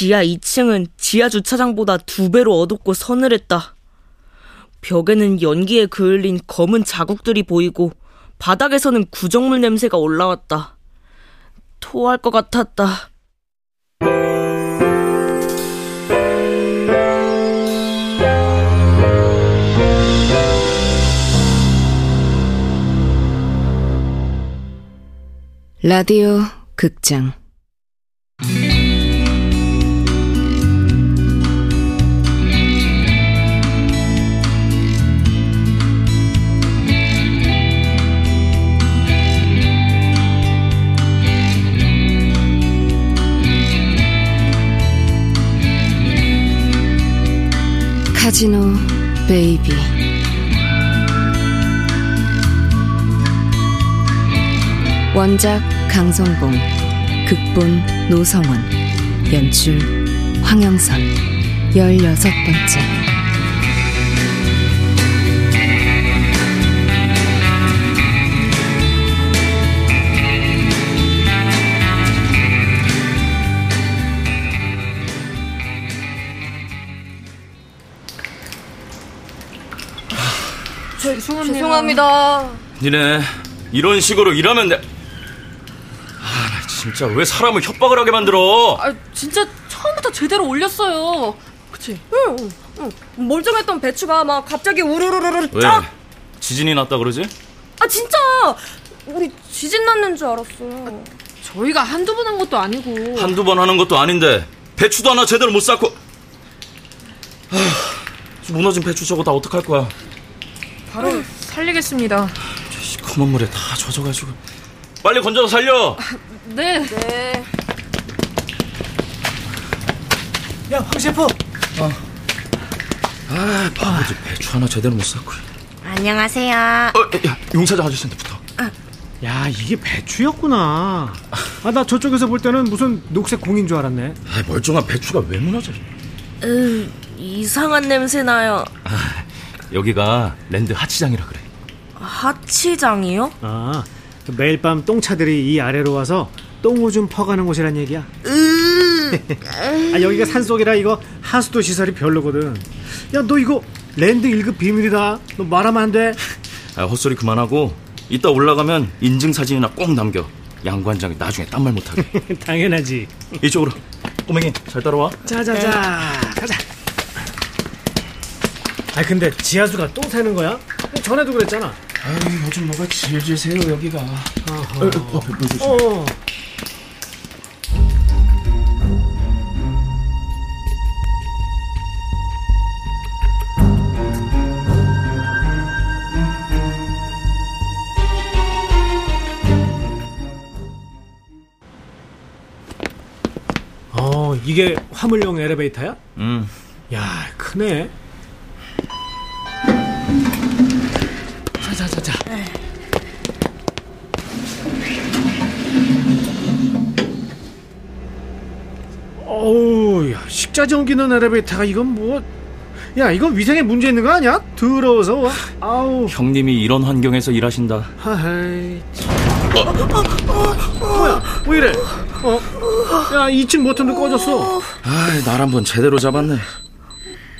지하 2층은 지하 주차장보다 두 배로 어둡고 서늘했다. 벽에는 연기에 그을린 검은 자국들이 보이고 바닥에서는 구정물 냄새가 올라왔다. 토할 것 같았다. 라디오 극장 카지노 베이비. 원작 강성봉 극본 노성원 연출 황영선. 열여섯 번째 죄송합니다. 죄송합니다. 니네 이런 식으로 일하면 돼. 아, 나 진짜 왜 사람을 협박을 하게 만들어? 아, 진짜 처음부터 제대로 올렸어요. 그치? 응, 응. 멀쩡했던 배추가 막 갑자기 우르르르르 왜? 쫙! 지진이 났다 그러지? 아, 진짜! 우리 지진 났는 줄 알았어요. 저희가 한두 번 한 것도 아니고. 한두 번 하는 것도 아닌데 배추도 하나 제대로 못 쌓고 하, 무너진 배추 저거 다 어떡할 거야? 바로 살리겠습니다. 저 시커먼 물에 다 젖어가지고 빨리 건져서 살려. 네. 네. 야, 황 셰프. 아, 바보지 배추 하나 제대로 못 쌓고. 안녕하세요. 어, 야, 용사장 아저씨한테 붙어. 야, 이게 배추였구나. 아, 나 저쪽에서 볼 때는 무슨 녹색 공인 줄 알았네. 아, 멀쩡한 배추가 왜 무너져? 으, 이상한 냄새 나요. 여기가 랜드 하치장이라 그래. 하치장이요? 아, 그 매일 밤 똥차들이 이 아래로 와서 똥오줌 퍼가는 곳이란 얘기야. 아, 여기가 산속이라 이거 하수도 시설이 별로거든. 야, 너 이거 랜드 1급 비밀이다. 너 말하면 안 돼. 아, 헛소리 그만하고 이따 올라가면 인증 사진이나 꼭 남겨. 양관장이 나중에 딴 말 못하게. 당연하지. 이쪽으로. 꼬맹이 잘 따라와. 자자자, 가자. 아, 근데 지하수가 똥 새는 거야? 전에도 그랬잖아. 아유, 요즘 뭐가 질질세요 여기가. 어허. 어, 어, 물 조심. 어. 어, 이게 화물용 엘리베이터야? 음. 야, 크네. 식자재 옮기는 엘리베이터가 이건 뭐? 야, 이건 위생에 문제 있는 거 아니야? 더러워서. 와. 아우. 형님이 이런 환경에서 일하신다. 하하이. 뭐야? 왜 이래? 어? 야, 2층 버튼도 꺼졌어. 아, 날 한번 제대로 잡았네.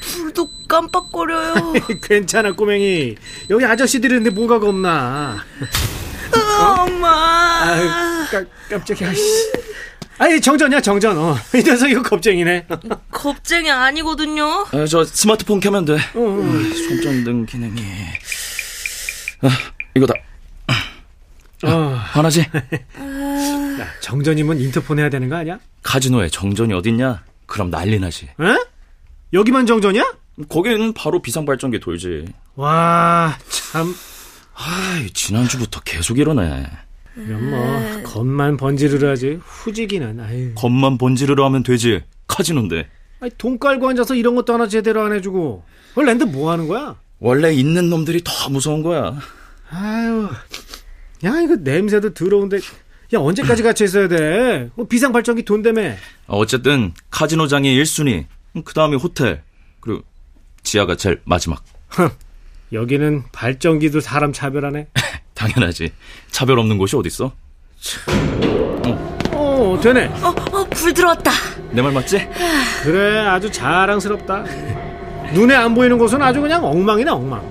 불도 깜빡거려요. 괜찮아, 꼬맹이. 여기 아저씨들이 있는데 뭐가 겁나. 엄마. 아유, 깜, 깜짝이야, 씨. 아이, 정전이야, 정전. 어. 이 녀석 이거 겁쟁이네. 겁쟁이 아니거든요. 아, 저 스마트폰 켜면 돼. 어, 어. 아, 손전등 기능이. 아, 이거다. 어. 화나지? 야, 정전이면 인터폰 해야 되는 거 아니야? 카지노에 정전이 어딨냐? 그럼 난리 나지. 에? 여기만 정전이야? 거기는 바로 비상발전기 돌지. 와, 참. 아, 지난주부터 계속 이러네. 이런 뭐, 겉만 번지르르 하지. 후지기는, 아유. 겉만 번지르르 하면 되지. 카지노인데. 아니, 돈 깔고 앉아서 이런 것도 하나 제대로 안 해주고. 그 랜드 뭐 하는 거야? 원래 있는 놈들이 더 무서운 거야. 아유. 야, 이거 냄새도 더러운데. 야, 언제까지 갇혀 있어야 돼? 뭐 비상발전기 돈 때문에. 어쨌든 카지노장이 1순위, 그 다음에 호텔, 그리고 지하가 제일 마지막. 여기는 발전기도 사람 차별하네. 당연하지. 차별 없는 곳이 어딨어? 어, 되네. 어, 어, 불 들어왔다. 내 말 맞지? 그래 아주 자랑스럽다 눈에 안 보이는 곳은 아주 그냥 엉망이네 엉망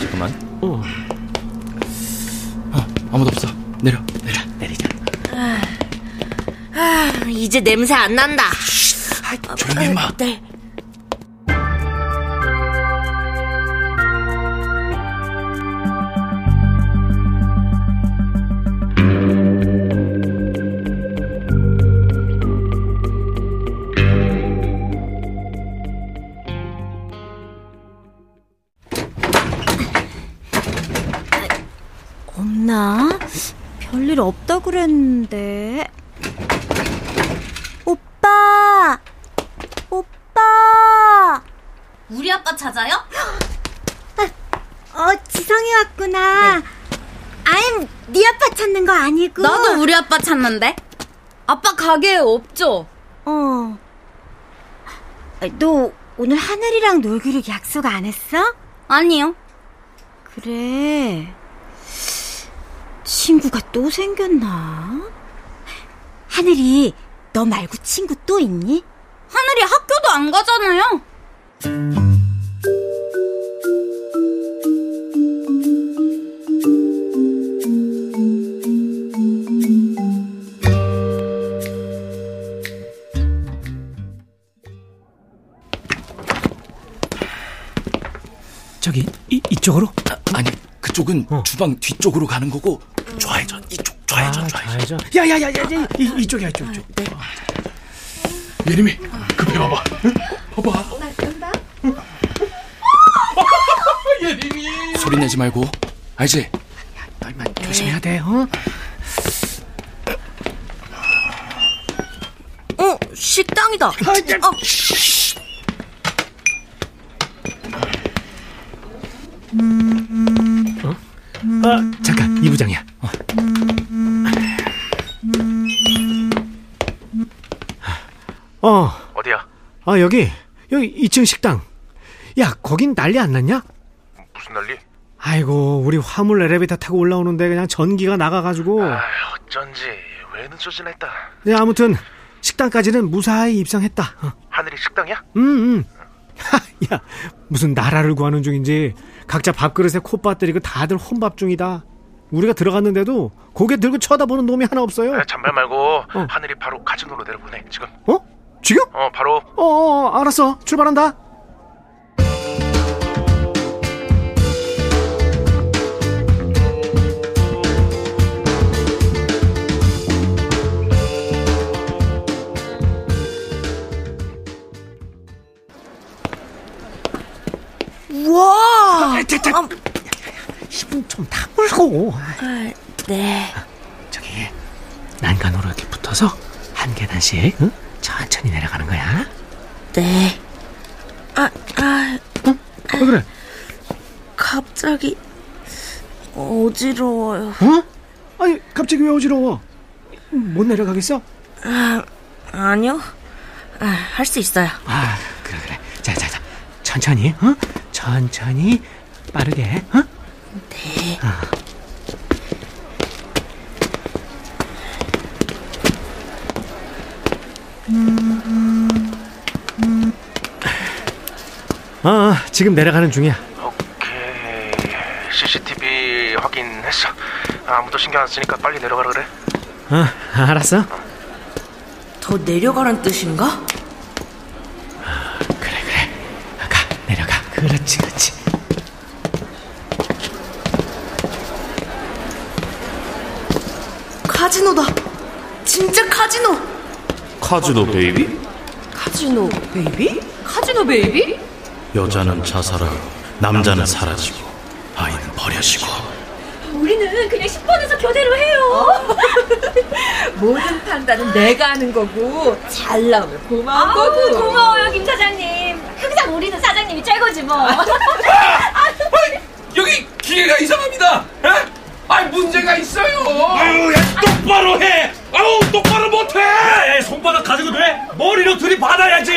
잠깐만. 어. 어, 아무도 없어. 내려, 내려, 내리자. 이제 냄새 안 난다. 조용히 해마. 네. 없나? 별일 없다 그랬는데. 오빠! 오빠! 우리 아빠 찾아요? 어, 지성이 왔구나. 아임, 네 아빠 찾는 거 아니고. 나도 우리 아빠 찾는데. 아빠 가게에 없죠? 어. 아, 너 오늘 하늘이랑 놀기로 약속 안 했어? 아니요. 그래. 친구가 또 생겼나? 하늘이 너 말고 친구 또 있니? 하늘이 학교도 안 가잖아요. 저기 이, 이쪽으로? 아 니, 그쪽은 어. 주방 뒤쪽으로 가는 거고 좌회전 좌회전. 야야야야 이, 이쪽이야 이쪽 이쪽 예림이 급해 봐봐. 봐봐. 예림이. 소리 내지 말고 알지? 얼만 조심해야 돼 어? 어, 식당이다. 어, 아 여기 여기 2층 식당 야 거긴 난리 안 났냐? 무슨 난리? 아이고 우리 화물 엘리베이터 타고 올라오는데 그냥 전기가 나가가지고 아, 어쩐지 왜 늦어지나 했다. 네, 아무튼 식당까지는 무사히 입성했다 어. 하늘이 식당이야? 음, 음. 야 무슨 나라를 구하는 중인지 각자 밥그릇에 때리고 다들 혼밥 중이다 우리가 들어갔는데도 고개 들고 쳐다보는 놈이 하나 없어요 아, 잔말 말고 어. 하늘이 바로 카지노로 내려보내 지금. 어? 지금? 어 바로 어, 어 알았어 출발한다 우와! 아, 자, 자. 힘좀 다물고 아, 네. 저기 난간으로 이렇게 붙어서 한 계단씩 응? 천천히 내려가는 거야 네. 아, 아, 왜 그래? 갑자기 어지러워요. 어? 아니 갑자기 왜 어지러워? 못 내려가겠어? 아, 아니요. 아, 할 수 있어요. 아 그래 그래 자 자 자 천천히 어? 천천히 빠르게 어? 네. 어 지금 내려가는 중이야 오케이 CCTV 확인했어. 아무도 신경 안 쓰니까 빨리 내려가라 그래. 어 알았어 더 내려가란 뜻인가? 그래 그래 가 내려가 그렇지 그렇지 카지노다. 진짜 카지노. 카지노 베이비? 카지노 베이비? 카지노 베이비? 여자는 자살하고 남자는 사라지고 아이는 버려지고 우리는 그냥 10번에서 교대로 해요. 모든 판단은 내가 하는 거고 잘 나오면 고마운 아우, 거고 고마워요, 김 사장님. 항상 우리는 사장님이 최고지 뭐. 여기 기계가 이상합니다. 에? 아 문제가 있어요. 아유 야 똑바로 해 아우 똑바로 못해 손바닥 가지고 돼 머리로 들이받아야지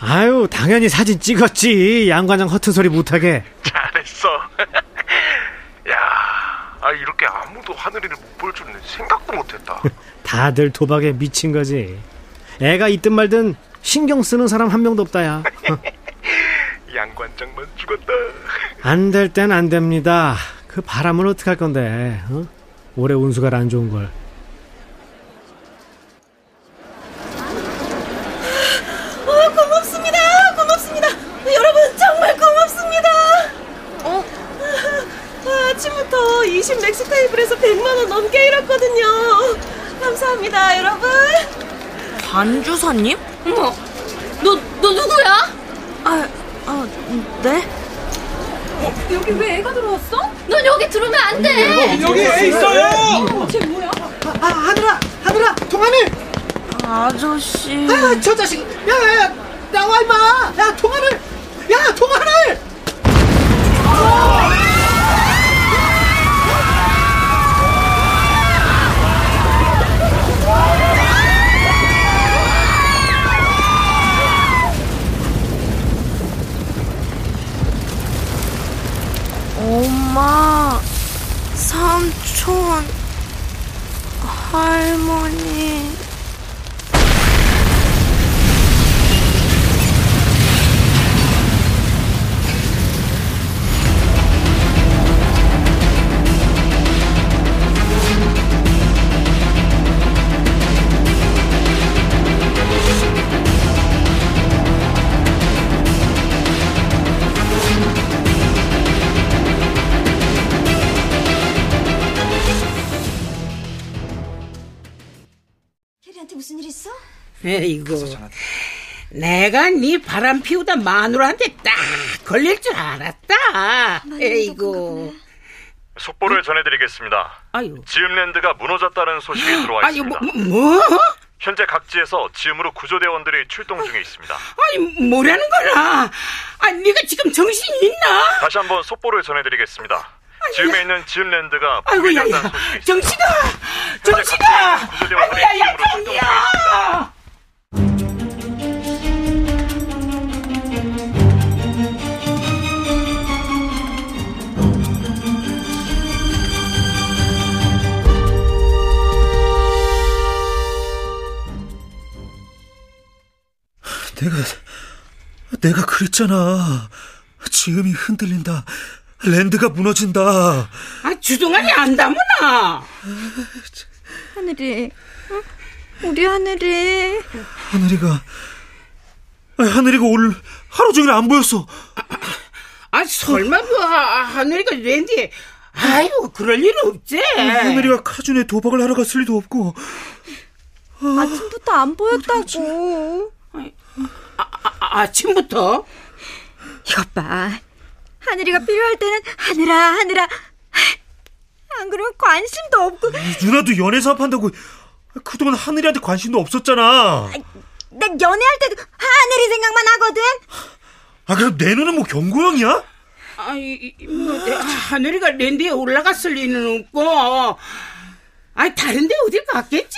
아유 당연히 사진 찍었지 양과장 허튼 소리 못하게 잘했어. 아 이렇게 아무도 하늘이를 못 볼 줄은 생각도 못했다. 다들 도박에 미친 거지. 애가 있든 말든 신경 쓰는 사람 한 명도 없다야. 양관장만 죽었다. 안 될 땐 안 됩니다. 그 바람은 어떡할 건데? 어? 올해 운수가 안 좋은 걸. 어, 고맙습니다. 고맙습니다. 여러분 정말 고맙습니다. 어? 아, 아침부터 20 렉스 테이블에서 100만 원 넘게 잃었거든요. 감사합니다, 여러분. 반주사님? 어머, 너, 너 누구야? 아, 아, 네? 여기 왜 애가 들어왔어? 넌 여기 들어오면 안 돼. 여기 애 있어요. 쟤 뭐야? 아, 하늘아, 하늘아, 동안이. 아저씨. 아, 저 자식. 야, 야, 야, 나와 임마. 야, 동안을. 야, 동안을. 엄마, 삼촌, 할머니. 에이구 내가 네 바람 피우다 마누라한테 딱 걸릴 줄 알았다 에이구 속보를 전해드리겠습니다. 아유 지음랜드가 무너졌다는 소식이 들어와 있습니다. 뭐, 뭐? 현재 각지에서 지음으로 구조대원들이 출동 중에 있습니다. 아니 뭐라는 거라 아니 네가 지금 정신이 있나? 다시 한번 속보를 전해드리겠습니다. 지음에 있는 지음랜드가 아이고 야야 소식이 정신아 정신아 각지의 구조대원들이 아이고 야야 지음으로 출동 중에 있습니다. 정이야 내가 내가 그랬잖아. 지음이 흔들린다. 랜드가 무너진다. 아 주둥아리 안다무나 하늘이. 응? 우리 하늘이. 하늘이가 하늘이가 오늘 하루 종일 안 보였어. 아 설마 그 하- 하늘이가 랜디에 아이고 그럴 일 없지 하늘이가 카준에 도박을 하러 갔을 리도 없고. 아침부터 안 보였다고. 아, 아침부터 이것 봐. 하늘이가 필요할 때는 하늘아, 하늘아. 안 그러면 관심도 없고. 누나도 연애 사업한다고 그동안 하늘이한테 관심도 없었잖아. 나 연애할 때도 하늘이 생각만 하거든. 아 그럼 내 눈은 뭐 경고형이야? 아이 뭐 하늘이가 랜디에 올라갔을 리는 없고 아니 다른데 어딜 갔겠지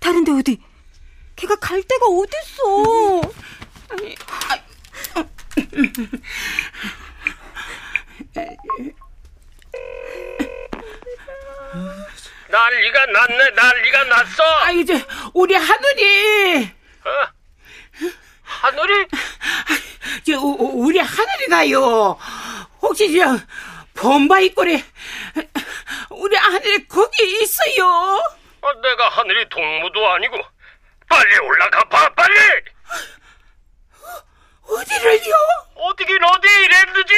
다른데 어디? 걔가 갈 데가 어딨어? 아니 난리가 났네, 난리가 났어. 아 이제 우리 하늘이 어? 하늘이? 저 우- 우리 하늘이가요 혹시 저 범바이 꼴에 우리 하늘이 거기 있어요 어, 내가 하늘이 동무도 아니고. 빨리 올라가 봐, 빨리! 어디를요? 어디긴 어디, 랜드지!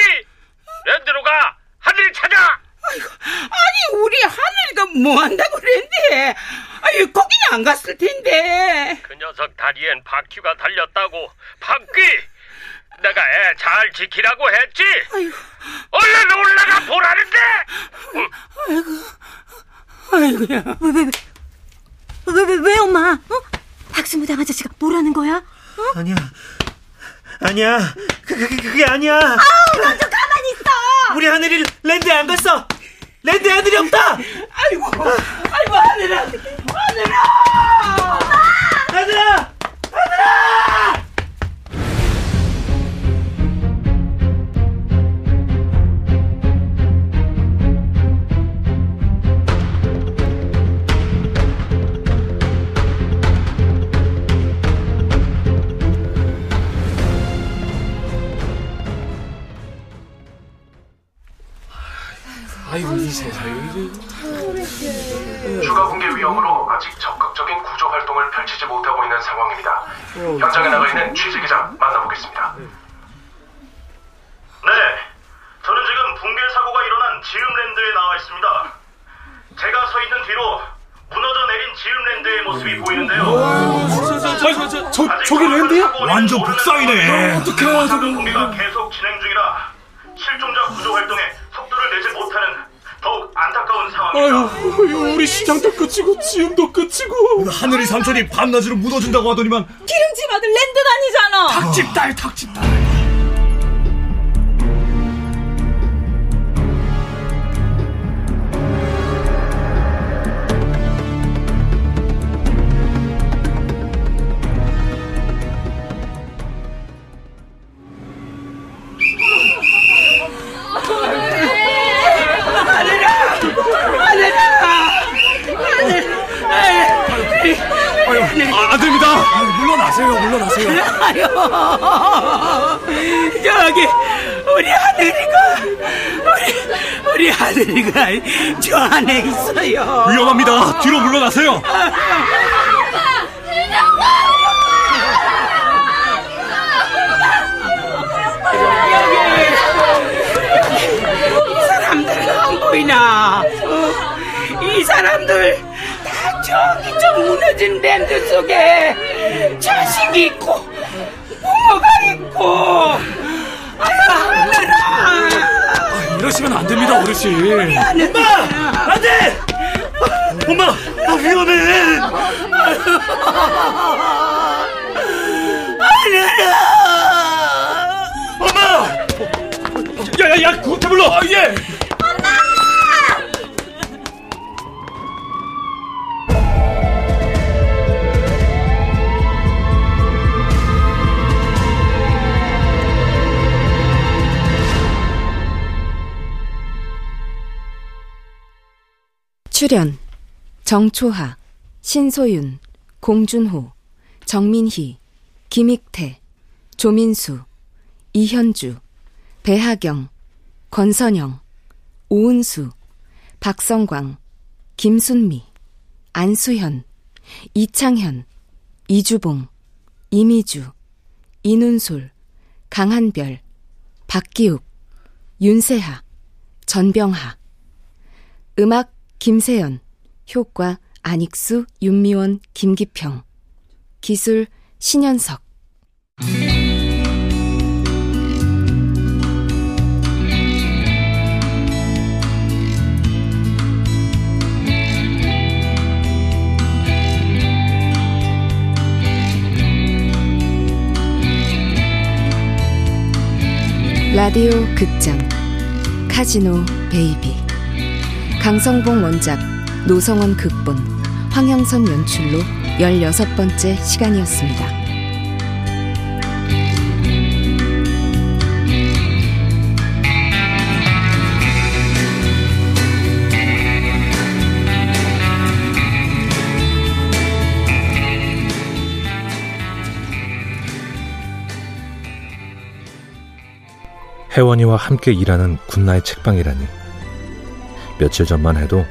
랜드로 가! 하늘 찾아! 아니 우리 하늘이가 뭐 한다고 그랬는데 아니 거기는 안 갔을 텐데 그 녀석 다리엔 바퀴가 달렸다고. 바퀴! 내가 애 잘 지키라고 했지? 얼른 올라가 보라는데! 아이고야 왜, 왜, 왜? 왜, 왜, 왜, 엄마? 어? 박수무당 아저씨가 뭐라는 거야? 아니야. 아니야. 그, 그, 그, 그게 아니야. 아우, 너좀 가만히 있어! 우리 하늘이 랜드에 안 갔어. 랜드에 하늘이 없다. 아이고, 아이고 하늘아, 하늘아, 하늘아, 하늘아. 아이고 저, 저, 저기 랜드야? 완전 복사이네. 어떻게 사고 붕괴가 계속 진행 중이라 실종자 구조 활동에 속도를 내지 못하는 더욱 안타까운 상황입니다. 아유, 우리 시장도 끝이고 지음도 끝이고 하늘이 삼천이 밤낮으로 무너진다고 하더니만 기름집 아들 랜드 다니잖아. 닭집 딸 닭집 딸 안 됩니다. 물러나세요, 물러나세요. 아유, 저기 우리 하늘이가 우리 우리 하늘이가 저 안에 있어요. 위험합니다. 뒤로 물러나세요. 이 사람들 안 보이나? 어, 이 사람들 다 저기 저 무너진 랜드 속에 자식이 있고 부모가 있고 아유 하늘아 이러시면 안 됩니다, 어르신. 엄마 안 돼! 엄마, 아, 위험해. 엄마! 야, 야, 야, 구태 불러. 아, 예. 출연 정초하, 신소윤, 공준호, 정민희, 김익태, 조민수, 이현주, 배하경, 권선영, 오은수, 박성광, 김순미, 안수현, 이창현, 이주봉, 이미주, 이눈솔, 강한별, 박기욱, 윤세하, 전병하. 음악 김세연, 효과 안익수, 윤미원, 김기평, 기술 신현석. 라디오 극장 카지노 베이비 강성봉 원작 노성원 극본 황영선 연출로 16번째 시간이었습니다. 혜원이와 함께 일하는 군나의 책방이라니 며칠 전만 해도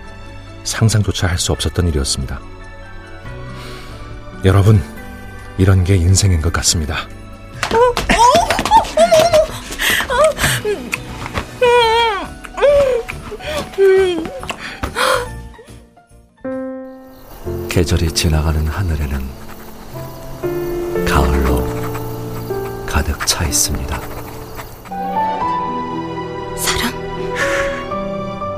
상상조차 할 수 없었던 일이었습니다. 여러분, 이런 게 인생인 것 같습니다. 계절이 지나가는 하늘에는 가을로 가득 차 있습니다.